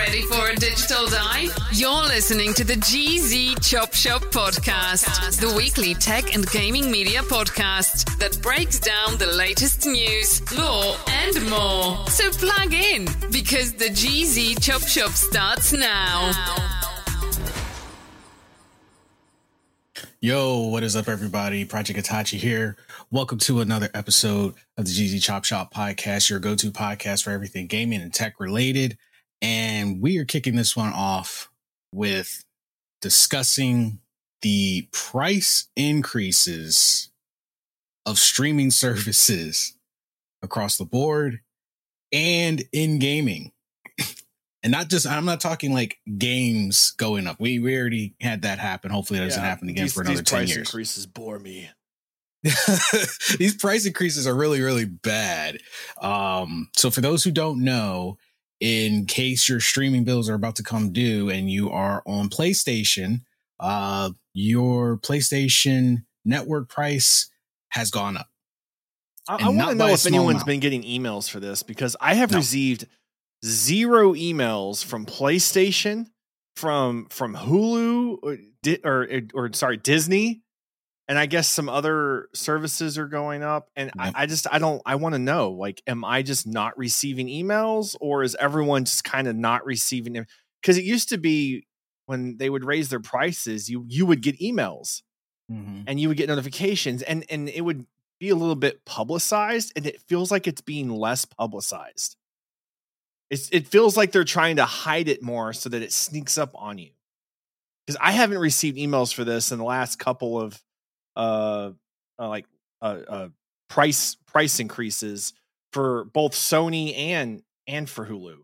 Ready for a digital dive? You're listening to the GZ Chop Shop podcast, the weekly tech and gaming media podcast that breaks down the latest news, law, and more. So plug in because the GZ Chop Shop starts now. Yo, what is up, everybody? Project Itachi here. Welcome to another episode of the GZ Chop Shop podcast, your go to podcast for everything gaming and tech related. And we are kicking this one off with discussing the price increases of streaming services across the board and in gaming. And not just, I'm not talking like games going up. We, we already had that happen. Hopefully, that doesn't happen again these, for another these 10 price years. increases bore me. these price increases are really really bad um so for those who don't know in case your streaming bills are about to come due and you are on playstation uh your playstation network price has gone up I, I want to know if anyone's amount. been getting emails for this because I have No. received zero emails from PlayStation, from from Hulu, or, Di- or or sorry Disney, and I guess some other services are going up. And Yep. I, I just I don't I want to know like, am I just not receiving emails, or is everyone just kind of not receiving them? Because it used to be when they would raise their prices, you you would get emails. Mm-hmm. and you would get notifications and and it would be a little bit publicized and it feels like it's being less publicized it's, it feels like they're trying to hide it more so that it sneaks up on you because i haven't received emails for this in the last couple of uh, uh like uh, uh price price increases for both sony and and for hulu.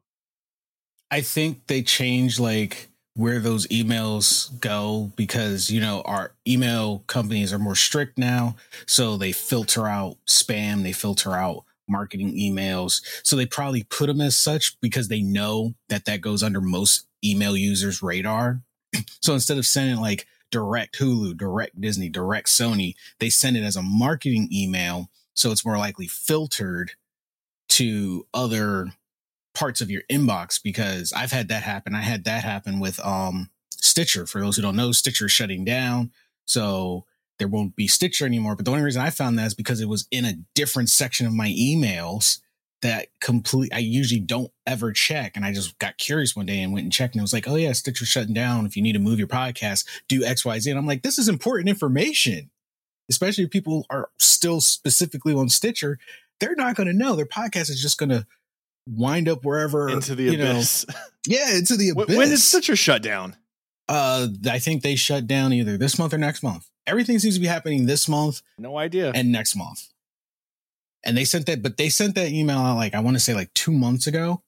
I think they change like where those emails go because you know our email companies are more strict now so they filter out spam they filter out marketing emails. So they probably put them as such because they know that that goes under most email users radar. So instead of sending like direct hulu direct disney direct sony they send it as a marketing email so it's more likely filtered to other parts of your inbox because I've had that happen. I had that happen with um Stitcher. For those who don't know, Stitcher is shutting down. So there won't be Stitcher anymore. But the only reason I found that is because it was in a different section of my emails that complete I usually don't ever check. And I just got curious one day and went and checked and it was like, oh yeah, Stitcher's shutting down. If you need to move your podcast, do XYZ. And I'm like, this is important information. Especially if people are still specifically on Stitcher, they're not going to know. Their podcast is just going to wind up wherever into the you know- abyss yeah, into the abyss. when did stitcher shut down Uh, I think they shut down either this month or next month. Everything seems to be happening this month no idea and next month. And they sent that, but they sent that email out like I want to say like two months ago.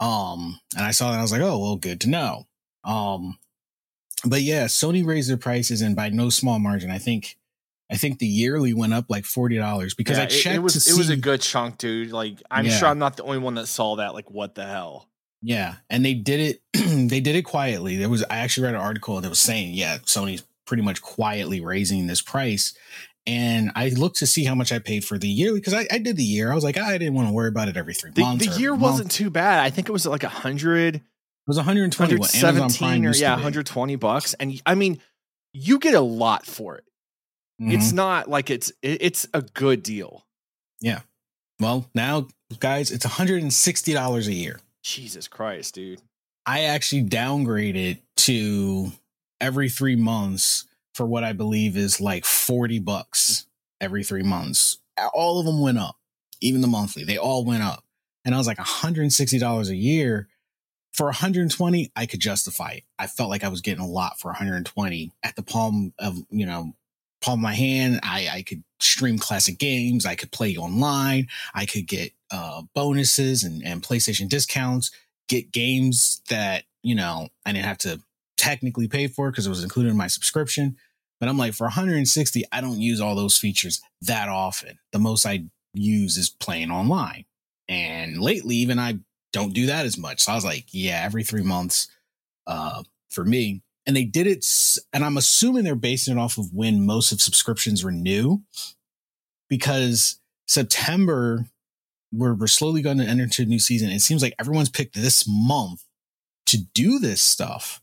Um, and I saw that I was like, oh well, good to know. Um, but yeah, Sony raised their prices and by no small margin. I think, I think the yearly went up like forty dollars because Yeah, I checked it, was to it was a good chunk, dude. Like I'm Yeah. sure I'm not the only one that saw that. Like what the hell? Yeah, and they did it. they did it quietly. There was I actually read an article that was saying, yeah, Sony's pretty much quietly raising this price. And I looked to see how much I paid for the year because I, I did the year. I was like, I didn't want to worry about it every three The, months. the year wasn't too bad. I think it was like a hundred, It was 120. what 117 or yeah, 120 bucks. And I mean, you get a lot for it. Mhm. It's not like it's it, it's a good deal. Yeah. Well now, guys, it's 160 dollars a year. Jesus Christ, dude. I actually downgraded to every three months for what I believe is like 40 bucks every three months all of them went up, even the monthly. They all went up. And I was like, $160 a year for 120, I could justify it. I felt like I was getting a lot for 120 at the palm of, you know, palm of my hand. I, I could stream classic games. I could play online. I could get uh, bonuses and, and PlayStation discounts, get games that, you know, I didn't have to technically pay for because it was included in my subscription. But I'm like, for 160, I don't use all those features that often. The most I use is playing online. And lately, even I don't do that as much. So I was like, yeah, every three months uh, for me. And they did it, and I'm assuming they're basing it off of when most of subscriptions renew because September, we're, we're slowly going to enter into a new season. It seems like everyone's picked this month to do this stuff.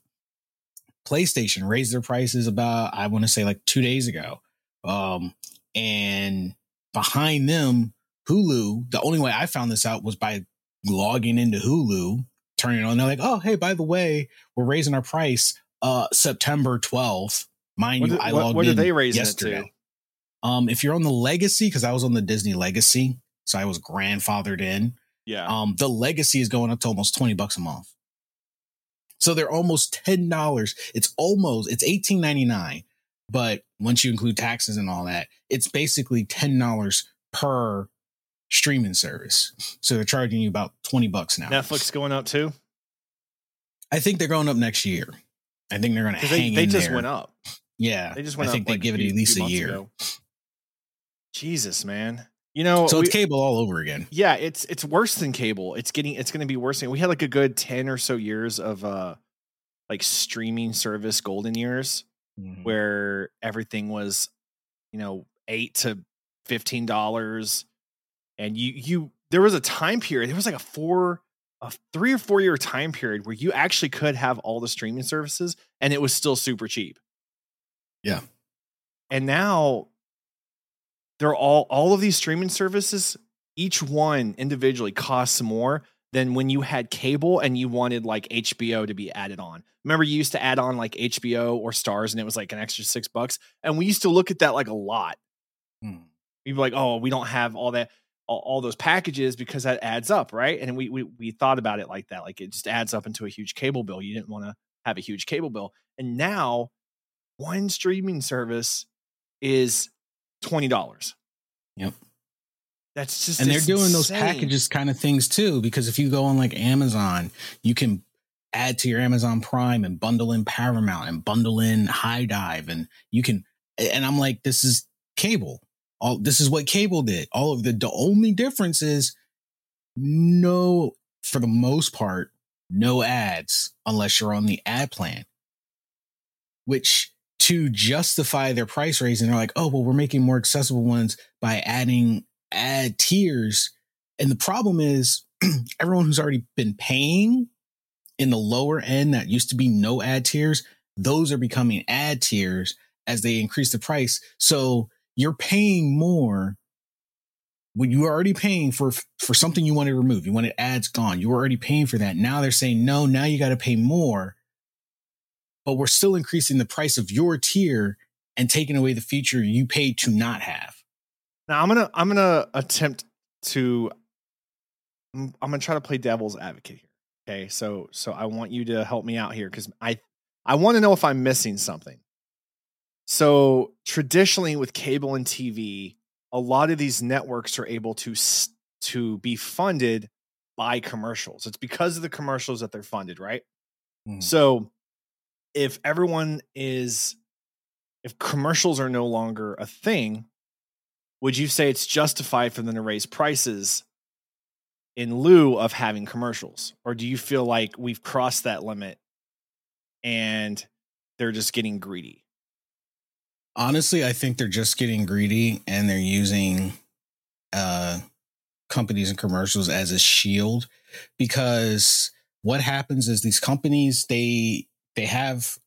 PlayStation raised their prices about, I want to say like two days ago. Um, and behind them, Hulu, the only way I found this out was by logging into Hulu, turning on. They're like, oh, hey, by the way, we're raising our price uh September 12th. Mind What you, did- I logged what are in they raising it yesterday. Um, if you're on the legacy, because I was on the Disney legacy, so I was grandfathered in. Yeah. Um, the legacy is going up to almost 20 bucks a month. So they're almost $10. It's almost, it's $18.99. But once you include taxes and all that, it's basically $10 per streaming service. So they're charging you about 20 bucks now. Netflix going up too? I think they're going up next year. I think they're going to hang they, they just there. went up. Yeah. They just went I think up. they like, give it at least a year. ago. Jesus, man. You know, So it's we- cable all over again. yeah, it's it's worse than cable. It's getting it's going to be worse. Than, we had like a good ten or so years of uh like streaming service golden years Mhm. where everything was, you know, eight to fifteen dollars, and you you there was a time period. There was like a four, a three or four year time period where you actually could have all the streaming services, and it was still super cheap. Yeah. and now they're all all of these streaming services. Each one individually costs more than when you had cable and you wanted like HBO to be added on. Remember, you used to add on like HBO or Starz, and it was like an extra six bucks. And we used to look at that like a lot. Hmm. We'd be like, "Oh, we don't have all that, all, all those packages because that adds up, right?" And we we we thought about it like that, like it just adds up into a huge cable bill. You didn't want to have a huge cable bill, and now one streaming service is twenty dollars. Yep. That's just and they're doing those packages kind of things too because if you go on like amazon you can add to your amazon prime and bundle in paramount and bundle in HIDIVE and you can and i'm like this is cable all this is what cable did all of the the only difference is no for the most part no ads unless you're on the ad plan which to justify their price raising they're like oh well we're making more accessible ones by adding ad tiers. And the problem is everyone who's already been paying in the lower end that used to be no ad tiers, those are becoming ad tiers as they increase the price. So you're paying more when you are already paying for for something you wanted to remove. You wanted ads gone. You were already paying for that. Now they're saying no, now you got to pay more. But we're still increasing the price of your tier and taking away the feature you paid to not have. Now I'm gonna I'm gonna attempt to I'm, I'm gonna try to play devil's advocate here. Okay, so so I want you to help me out here because I I want to know if I'm missing something. So traditionally with cable and TV, a lot of these networks are able to to be funded by commercials. It's because of the commercials that they're funded, right? Mhm. So if everyone is if commercials are no longer a thing, would you say it's justified for them to raise prices in lieu of having commercials? Or do you feel like we've crossed that limit and they're just getting greedy? honestly i think they're just getting greedy and they're using uh companies and commercials as a shield because what happens is these companies they they have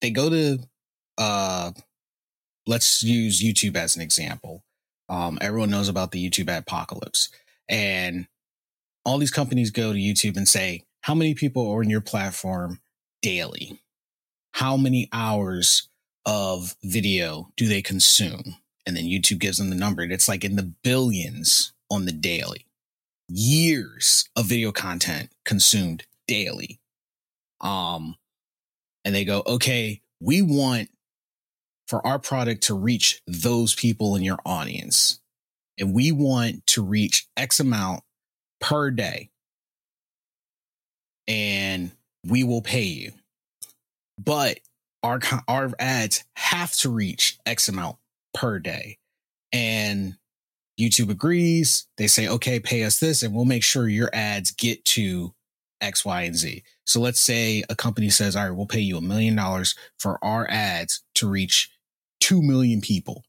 they go to uh let's use youtube as an example um everyone knows about the youtube apocalypse and all these companies go to youtube and say how many people are on your platform daily how many hours of video do they consume? and then YouTube gives them the number, and it's like in the billions on the daily. Years of video content consumed daily. Um, and they go, okay, we want for our product to reach those people in your audience. And we want to reach X amount per day. And we will pay you. But our our ads have to reach X amount per day. And YouTube agrees. They say, okay, pay us this, and we'll make sure your ads get to X, Y, and Z. So let's say a company says, all right, we'll pay you a million dollars for our ads to reach 2 million people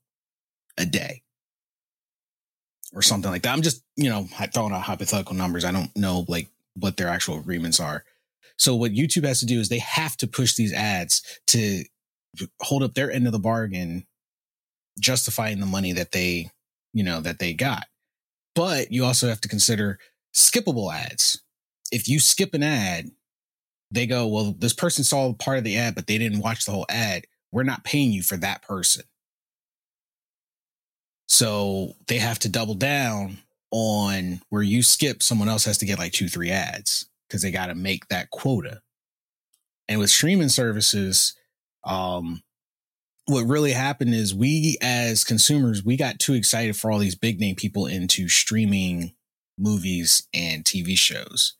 a day or something like that. I'm just, you know, throwing out hypothetical numbers. I don't know like what their actual agreements are. So what YouTube has to do is they have to push these ads to hold up their end of the bargain, justifying the money that they, you know, that they got. But you also have to consider skippable ads. If you skip an ad, they go, well, this person saw part of the ad, but they didn't watch the whole ad. We're not paying you for that person. So they have to double down on where you skip, someone else has to get like two, three ads because they got to make that quota. And with streaming services, um, what really happened is we as consumers, we got too excited for all these big name people into streaming movies and TV shows.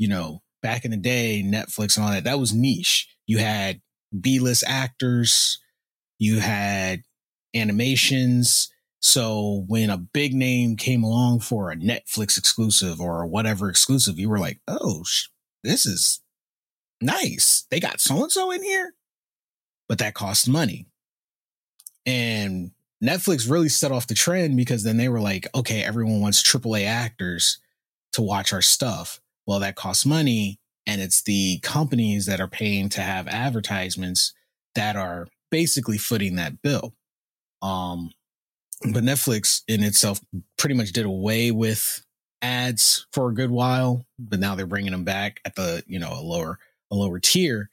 You know, back in the day, Netflix and all that, that was niche. You had B list actors, you had animations. So when a big name came along for a Netflix exclusive or whatever exclusive, you were like, oh, this is nice. They got so and so in here. But that costs money. And Netflix really set off the trend because then they were like, okay, everyone wants AAA actors to watch our stuff. Well, that costs money and it's the companies that are paying to have advertisements that are basically footing that bill. Um, but Netflix in itself pretty much did away with ads for a good while, but now they're bringing them back at the you know a lower a lower tier,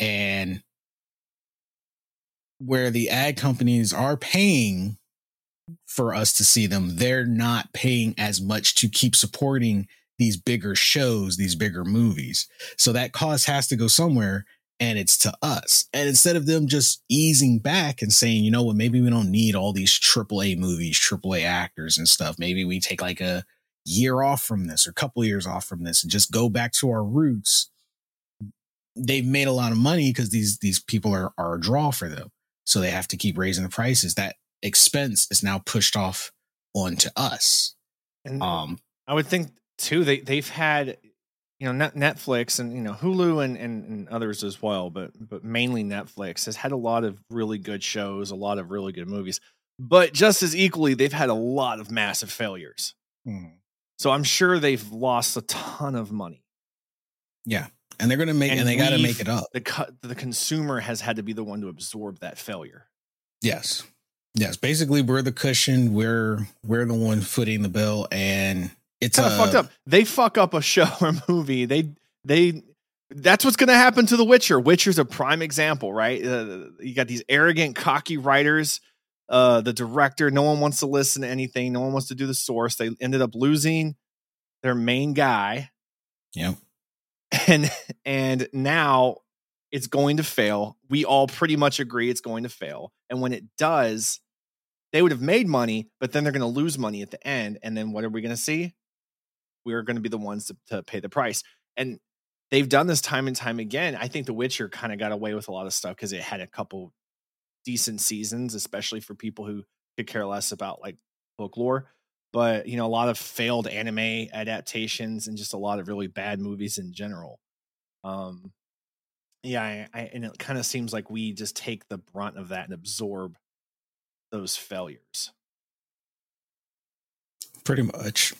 and where the ad companies are paying for us to see them, they're not paying as much to keep supporting these bigger shows, these bigger movies. So that cost has to go somewhere and it's to us. And instead of them just easing back and saying, you know what, maybe we don't need all these AAA movies, AAA actors and stuff. Maybe we take like a year off from this or a couple years off from this and just go back to our roots. They've made a lot of money because these these people are, are a draw for them. So they have to keep raising the prices. That expense is now pushed off onto us. And um I would think too. They they've had you know Netflix and you know Hulu and, and, and others as well, but but mainly Netflix has had a lot of really good shows, a lot of really good movies. But just as equally, they've had a lot of massive failures. Hmm. So I'm sure they've lost a ton of money. Yeah, and they're going to make and, and they got to make it up. The the consumer has had to be the one to absorb that failure. Yes, yes. Basically, we're the cushion. We're we're the one footing the bill, and it's kind of fucked up. They fuck up a show or movie. They they that's what's going to happen to The Witcher. Witcher's a prime example, right? Uh, you got these arrogant, cocky writers. Uh, the director, no one wants to listen to anything. No one wants to do the source. They ended up losing their main guy. Yeah. And and now it's going to fail. We all pretty much agree it's going to fail. And when it does, they would have made money, but then they're going to lose money at the end. And then what are we going to see? We're going to be the ones to, to pay the price. And they've done this time and time again. I think The Witcher kind of got away with a lot of stuff because it had a couple decent seasons, especially for people who could care less about like folklore. But you know, a lot of failed anime adaptations and just a lot of really bad movies in general. Um, yeah, I, I, and it kind of seems like we just take the brunt of that and absorb those failures. Pretty much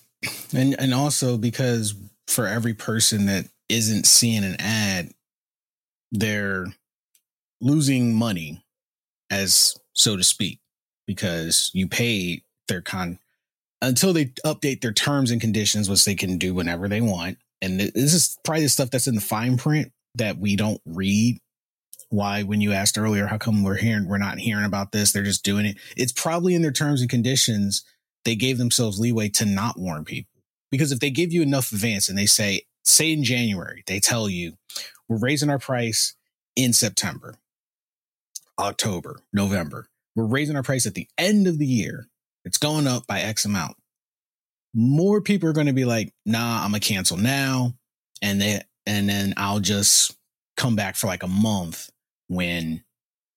and and also because for every person that isn't seeing an ad they're losing money as so to speak because you pay their con until they update their terms and conditions which they can do whenever they want. And this is probably the stuff that's in the fine print that we don't read. Why when you asked earlier how come we're hearing we're not hearing about this? They're just doing it. It's probably in their terms and conditions they gave themselves leeway to not warn people. Because if they give you enough advance and they say say in january they tell you we're raising our price in september october november. We're raising our price at the end of the year. It's going up by x amount. More people are going to be like nah i'm gonna cancel now and they and then i'll just come back for like a month when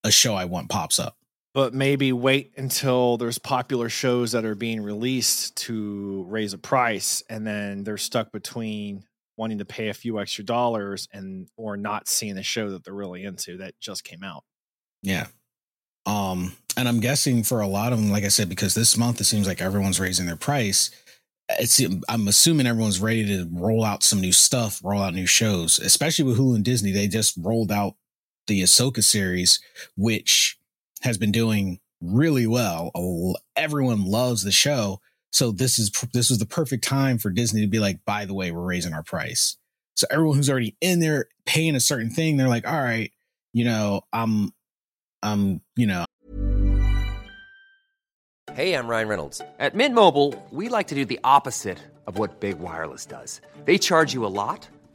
a show I want pops up. But maybe wait until there's popular shows that are being released to raise a price, and then they're stuck between wanting to pay a few extra dollars and or not seeing a show that they're really into that just came out. Yeah. Um, and I'm guessing for a lot of them, like I said, because this month it seems like everyone's raising their price. It's I'm assuming everyone's ready to roll out some new stuff, roll out new shows, especially with Hulu and Disney. They just rolled out the Ahsoka series, which has been doing really well. Everyone loves the show. So this is this was the perfect time for Disney to be like, by the way, we're raising our price. So everyone who's already in there paying a certain thing, they're like, all right, you know, I'm I'm, you know. Hey, I'm Ryan Reynolds. At Mint Mobile, we like to do the opposite of what Big Wireless does. They charge you a lot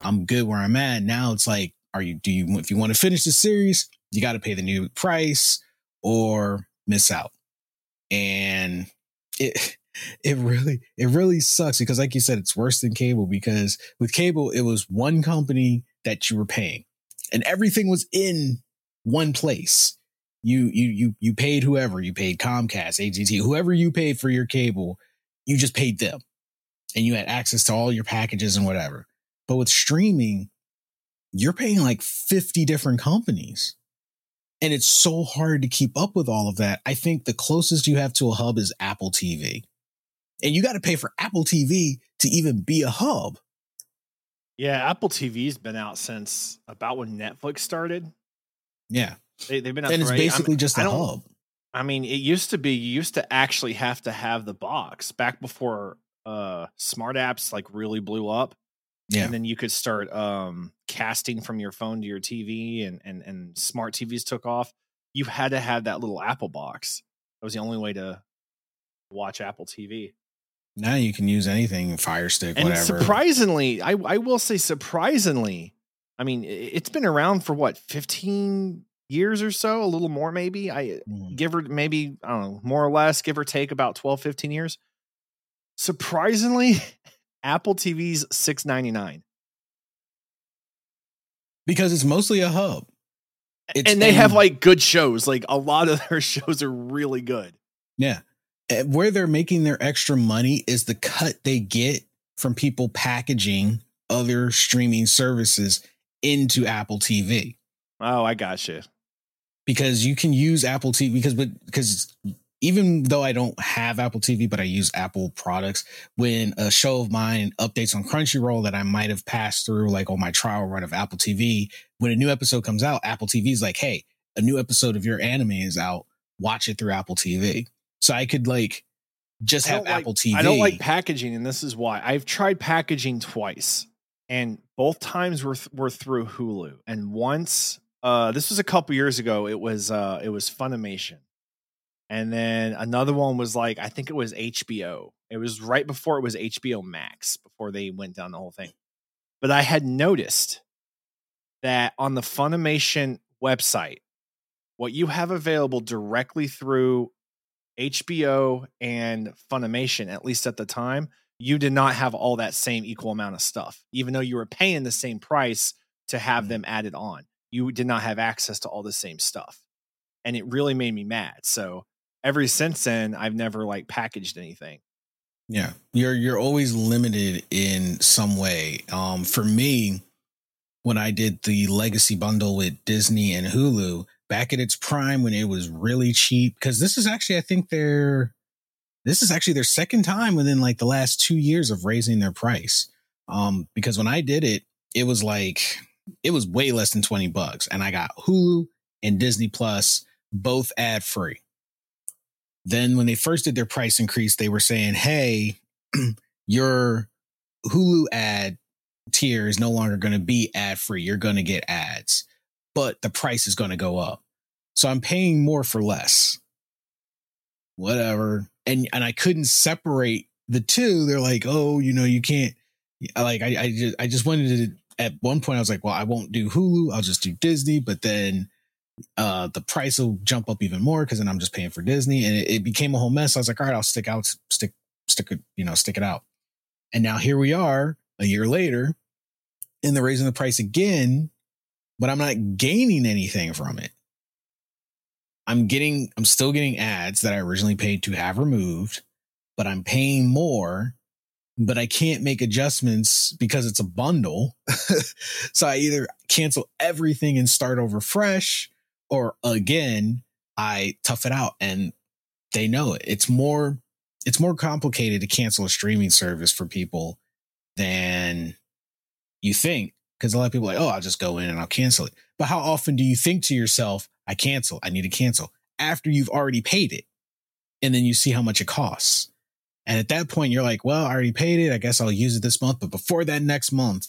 I'm good where I'm at. Now it's like, are you, do you, if you want to finish the series, you got to pay the new price or miss out. And it, it really, it really sucks because like you said, it's worse than cable because with cable, it was one company that you were paying and everything was in one place. You, you, you, you paid whoever you paid Comcast, AT&T, whoever you paid for your cable, you just paid them and you had access to all your packages and whatever. But with streaming, you're paying like 50 different companies. And it's so hard to keep up with all of that. I think the closest you have to a hub is Apple TV. And you got to pay for Apple TV to even be a hub. Yeah, Apple TV's been out since about when Netflix started. Yeah. They, have been out And it's basically just a hub. I mean, it used to be you used to actually have to have the box back before uh smart apps like really blew up. Yeah. And then you could start um, casting from your phone to your TV and, and, and smart TVs took off. You had to have that little Apple box. That was the only way to watch Apple TV. Now you can use anything, Fire Stick, and whatever. surprisingly, I, I will say surprisingly, I mean, it's been around for what, 15 years or so, a little more maybe. I mm. give or maybe, I don't know, more or less, give or take about 12, 15 years. Surprisingly, Apple TV's six ninety nine because it's mostly a hub. It's, and they have like good shows. Like a lot of their shows are really good. Yeah. Eh, where they're making their extra money is the cut they get from people packaging other streaming services into Apple TV. Oh, I got you. Because you can use Apple TV because but because even though I don't have Apple TV, but I use Apple products, when a show of mine updates on Crunchyroll that I might have passed through, like on my trial run of Apple TV, when a new episode comes out, Apple TV is like, hey, a new episode of your anime is out. Watch it through Apple TV. So I could like just have like, Apple TV. I don't like packaging, and this is why I've tried packaging twice, and both times were th- were through Hulu, and once uh, this was a couple years ago. It was uh, it was Funimation and then another one was like, I think it was HBO. It was right before it was HBO Max, before they went down the whole thing. But I had noticed that on the Funimation website, what you have available directly through HBO and Funimation, at least at the time, you did not have all that same equal amount of stuff, even though you were paying the same price to have mm. them added on. You did not have access to all the same stuff. And it really made me mad. So ever since then, I've never like packaged anything. Yeah. You're you're always limited in some way. Um for me, when I did the legacy bundle with Disney and Hulu back at its prime when it was really cheap, because this is actually, I think their this is actually their second time within like the last two years of raising their price. Um, because when I did it, it was like it was way less than 20 bucks. And I got Hulu and Disney Plus both ad free. Then when they first did their price increase, they were saying, Hey, your Hulu ad tier is no longer going to be ad free. You're going to get ads, but the price is going to go up. So I'm paying more for less. Whatever. And and I couldn't separate the two. They're like, oh, you know, you can't. Like I, I just I just wanted to. At one point, I was like, well, I won't do Hulu. I'll just do Disney. But then uh the price will jump up even more because then I'm just paying for Disney, and it, it became a whole mess. I was like, all right, I'll stick out, stick, stick it, you know, stick it out. And now here we are, a year later, and they're raising the price again, but I'm not gaining anything from it. I'm getting, I'm still getting ads that I originally paid to have removed, but I'm paying more, but I can't make adjustments because it's a bundle. so I either cancel everything and start over fresh, or again, I tough it out and they know it. It's more, it's more complicated to cancel a streaming service for people than you think because a lot of people are like, oh, I'll just go in and I'll cancel it. But how often do you think to yourself, I cancel, I need to cancel after you've already paid it? And then you see how much it costs. And at that point, you're like, well, I already paid it. I guess I'll use it this month. But before that next month,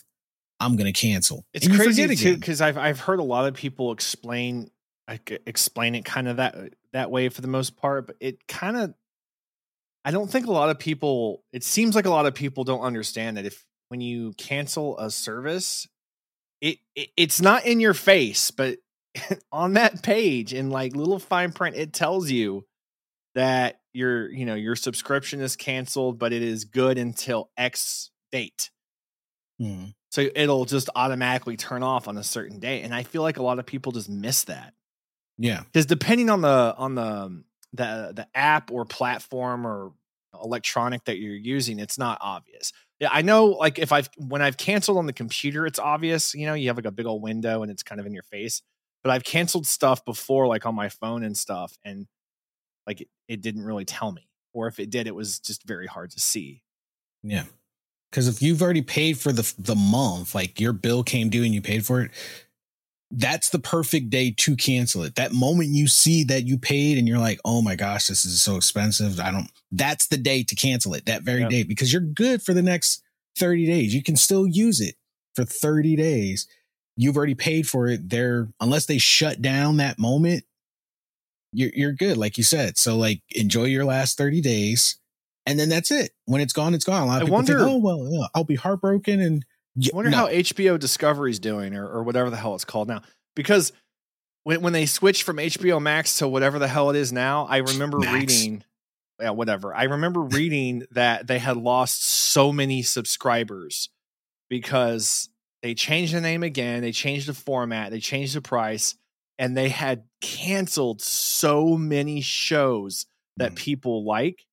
I'm going to cancel. It's crazy too because I've I've heard a lot of people explain like explain it kind of that that way for the most part, but it kind of I don't think a lot of people. It seems like a lot of people don't understand that if when you cancel a service, it, it it's not in your face, but on that page in like little fine print, it tells you that your you know your subscription is canceled, but it is good until X date. Hmm. So it'll just automatically turn off on a certain day and I feel like a lot of people just miss that. Yeah, because depending on the on the um, the the app or platform or electronic that you're using, it's not obvious. Yeah, I know like if I've when I've canceled on the computer, it's obvious, you know, you have like a big old window and it's kind of in your face. But I've canceled stuff before, like on my phone and stuff, and like it, it didn't really tell me. Or if it did, it was just very hard to see. Yeah. Cause if you've already paid for the the month, like your bill came due and you paid for it, that's the perfect day to cancel it. That moment you see that you paid and you're like, oh my gosh, this is so expensive. I don't, that's the day to cancel it that very yep. day because you're good for the next 30 days. You can still use it for 30 days. You've already paid for it. They're, unless they shut down that moment, you're, you're good. Like you said. So like enjoy your last 30 days and then that's it. When it's gone, it's gone. A lot of I people wonder, think, oh, well, yeah, I'll be heartbroken and I wonder no. how HBO Discovery's doing, or, or whatever the hell it's called now. Because when when they switched from HBO Max to whatever the hell it is now, I remember Max. reading, yeah, whatever. I remember reading that they had lost so many subscribers because they changed the name again, they changed the format, they changed the price, and they had canceled so many shows that mm. people like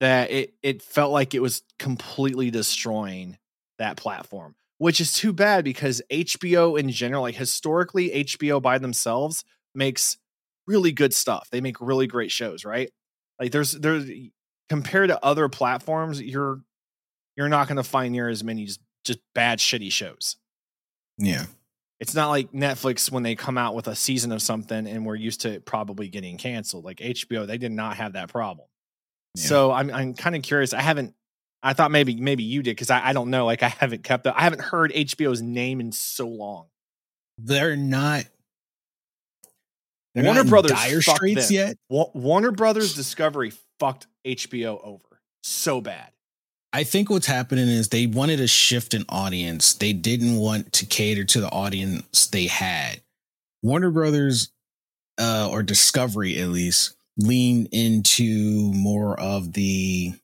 that it it felt like it was completely destroying that platform, which is too bad because HBO in general, like historically, HBO by themselves makes really good stuff. They make really great shows, right? Like there's there's compared to other platforms, you're you're not going to find near as many just, just bad shitty shows. Yeah. It's not like Netflix when they come out with a season of something and we're used to probably getting canceled. Like HBO, they did not have that problem. Yeah. So I'm I'm kind of curious. I haven't I thought maybe maybe you did because I, I don't know. Like I haven't kept up. I haven't heard HBO's name in so long. They're not. They're Warner not Brothers dire straits them. yet. Warner Brothers Discovery fucked HBO over so bad. I think what's happening is they wanted a shift in audience. They didn't want to cater to the audience they had. Warner Brothers, uh, or Discovery at least, lean into more of the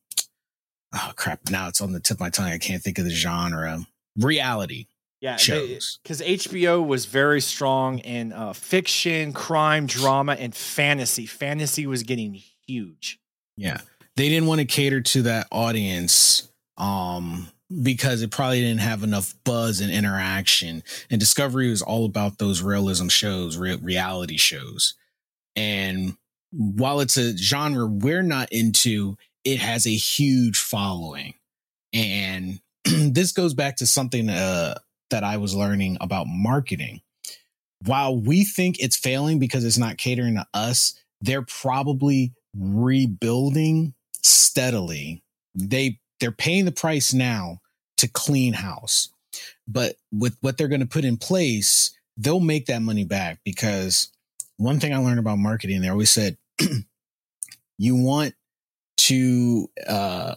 oh crap. Now it's on the tip of my tongue. I can't think of the genre. Reality yeah shows. because hbo was very strong in uh, fiction crime drama and fantasy. Fantasy was getting huge. Yeah. They didn't want to cater to that audience um because it probably didn't have enough buzz and interaction. And discovery was all about those realism shows re- reality shows. And while it's a genre we're not into it has a huge following. And this goes back to something uh, that I was learning about marketing. While we think it's failing because it's not catering to us, they're probably rebuilding steadily. They they're paying the price now to clean house. But with what they're going to put in place, they'll make that money back because one thing I learned about marketing, they always said you want to uh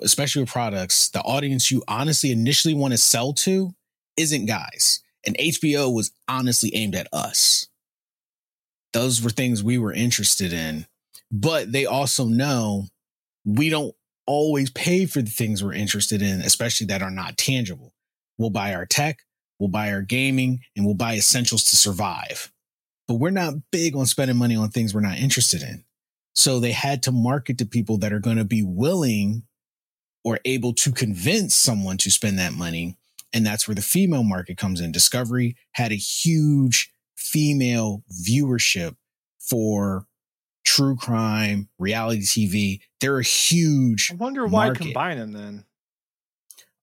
especially with products the audience you honestly initially want to sell to isn't guys. And hbo was honestly aimed at us. Those were things we were interested in. But they also know we don't always pay for the things we're interested in especially that are not tangible. We'll buy our tech we'll buy our gaming and we'll buy essentials to survive. But we're not big on spending money on things we're not interested in so they had to market to people that are going to be willing or able to convince someone to spend that money. And that's where the female market comes in. Discovery had a huge female viewership for true crime, reality TV. They're a huge. I wonder why market. combine them then.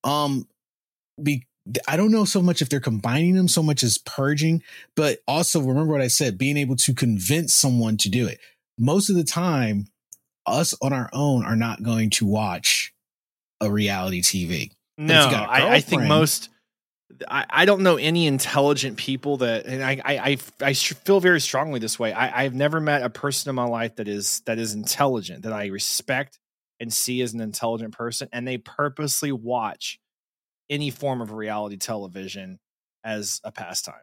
Um, be, I don't know so much if they're combining them so much as purging, but also remember what I said, being able to convince someone to do it most of the time, us on our own are not going to watch a reality TV. No, I, I, think most. I, I don't know any intelligent people that, and I I I, I feel very strongly this way. I, I've never met a person in my life that is that is intelligent that I respect and see as an intelligent person, and they purposely watch any form of reality television as a pastime.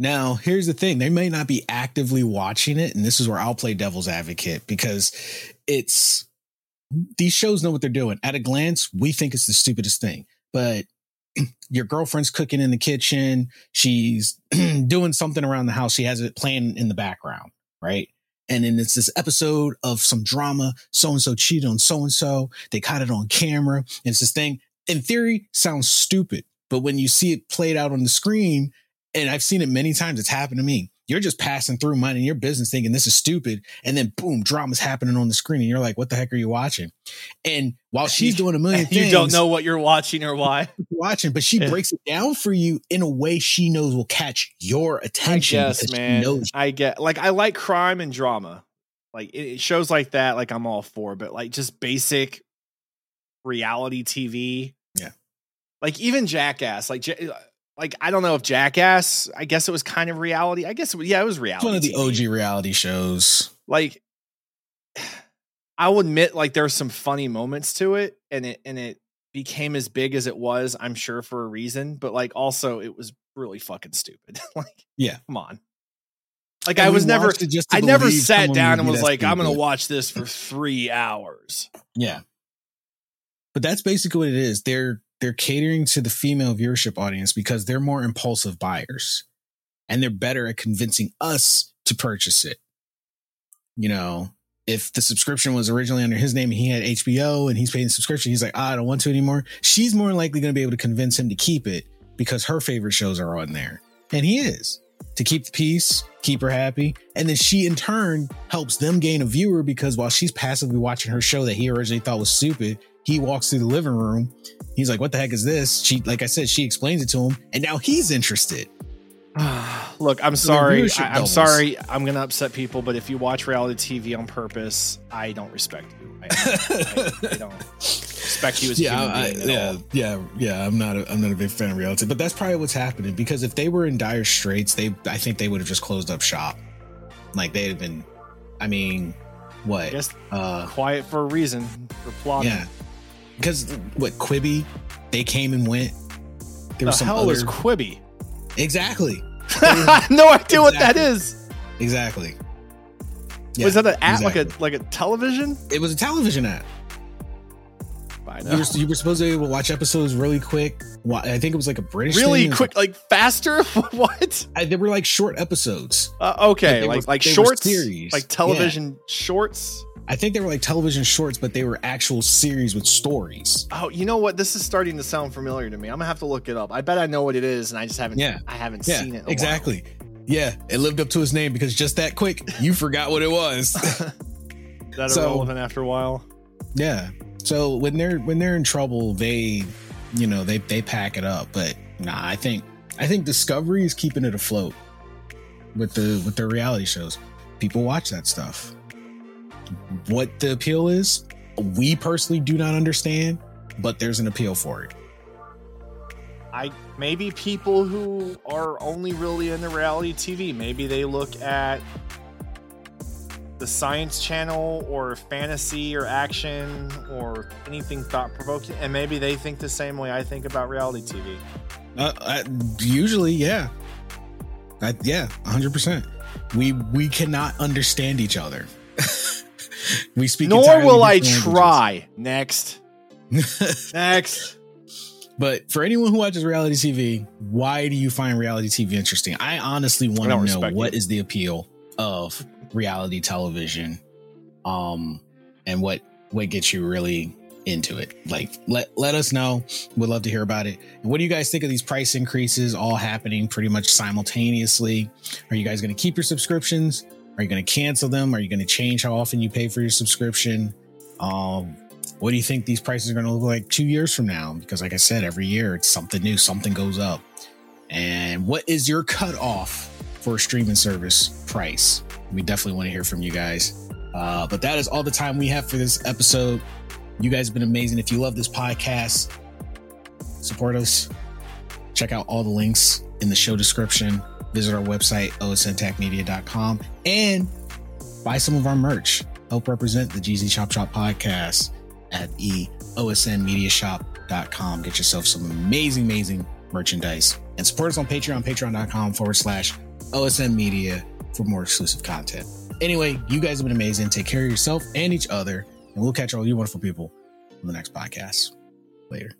Now, here's the thing they may not be actively watching it. And this is where I'll play devil's advocate because it's these shows know what they're doing. At a glance, we think it's the stupidest thing, but your girlfriend's cooking in the kitchen. She's doing something around the house. She has it playing in the background, right? And then it's this episode of some drama. So and so cheated on so and so. They caught it on camera. And it's this thing, in theory, sounds stupid. But when you see it played out on the screen, and I've seen it many times. It's happened to me. You're just passing through minding your business thinking this is stupid. And then boom, drama's happening on the screen. And you're like, what the heck are you watching? And while she's doing a million things, you don't know what you're watching or why watching, but she yeah. breaks it down for you in a way she knows will catch your attention. Yes, man. I get like, I like crime and drama. Like it shows like that, like I'm all for, but like just basic reality TV. Yeah. Like even Jackass, like like I don't know if Jackass. I guess it was kind of reality. I guess yeah, it was reality. It's One of the. OG reality shows. Like I will admit, like there's some funny moments to it, and it and it became as big as it was. I'm sure for a reason, but like also it was really fucking stupid. like yeah, come on. Like and I was never, I never sat down and was like, I'm going to watch this for three hours. Yeah, but that's basically what it is. They're they're catering to the female viewership audience because they're more impulsive buyers and they're better at convincing us to purchase it. You know, if the subscription was originally under his name and he had HBO and he's paying the subscription, he's like, oh, I don't want to anymore. She's more likely going to be able to convince him to keep it because her favorite shows are on there. And he is to keep the peace, keep her happy. And then she in turn helps them gain a viewer because while she's passively watching her show that he originally thought was stupid, he walks through the living room. He's like, "What the heck is this?" She, like I said, she explains it to him, and now he's interested. Look, I'm sorry. I, am sorry. I'm gonna upset people, but if you watch reality TV on purpose, I don't respect you. I, I, I don't respect you as yeah, I, yeah, all. yeah, yeah. I'm not. A, I'm not a big fan of reality, but that's probably what's happening. Because if they were in dire straits, they, I think they would have just closed up shop. Like they'd have been. I mean, what? Just uh, quiet for a reason. For plotting. Yeah because what Quibi, they came and went. There the was some hell other... is Quibi? Exactly. no idea exactly. what that is. Exactly. Yeah, was that an app exactly. like a like a television? It was a television. I You were, you were supposed to be able to watch episodes really quick. I think it was like a British. Really. Quick, like faster. what? I- they were like short episodes. Uh, okay, like like were shorts, series. like television shorts. I think they were like television shorts, but they were actual series with stories. Oh, you know what? This is starting to sound familiar to me. I'm gonna have to look it up. I bet I know what it is, and I just haven't. Yeah. I haven't Yeah, seen it. exactly. Yeah, it lived up to his name because just that quick, you forgot what it was. while. That So- irrelevant after a while. yeah. So when they're when they're in trouble, they, you know, they they pack it up. But nah, I think I think Discovery is keeping it afloat with the with their reality shows. People watch that stuff. What the appeal is, we personally do not understand, but there's an appeal for it. I maybe people who are only really into reality TV, maybe they look at the science channel or fantasy or action or anything thought provoking, and maybe they think the same way I think about reality TV. Uh, uh, usually, yeah, I, yeah, hundred percent. We we cannot understand each other. We speak. Nor will I different try. Next, languages. next. but for anyone who watches reality TV, why do you find reality TV interesting? I honestly want to know what you. is the appeal of reality television, um, and what what gets you really into it. Like, let let us know. We'd love to hear about it. And what do you guys think of these price increases all happening pretty much simultaneously? Are you guys going to keep your subscriptions? Are you going to cancel them? Are you going to change how often you pay for your subscription? Um, what do you think these prices are going to look like two years from now? Because, like I said, every year it's something new, something goes up. And what is your cutoff for a streaming service price? We definitely want to hear from you guys. Uh, but that is all the time we have for this episode. You guys have been amazing. If you love this podcast, support us. Check out all the links in the show description. Visit our website, osntechmedia.com, and buy some of our merch. Help represent the GZ Chop Shop podcast at the osnmediashop.com. Get yourself some amazing, amazing merchandise and support us on Patreon, patreon.com forward slash OSN Media for more exclusive content. Anyway, you guys have been amazing. Take care of yourself and each other, and we'll catch all you wonderful people on the next podcast. Later.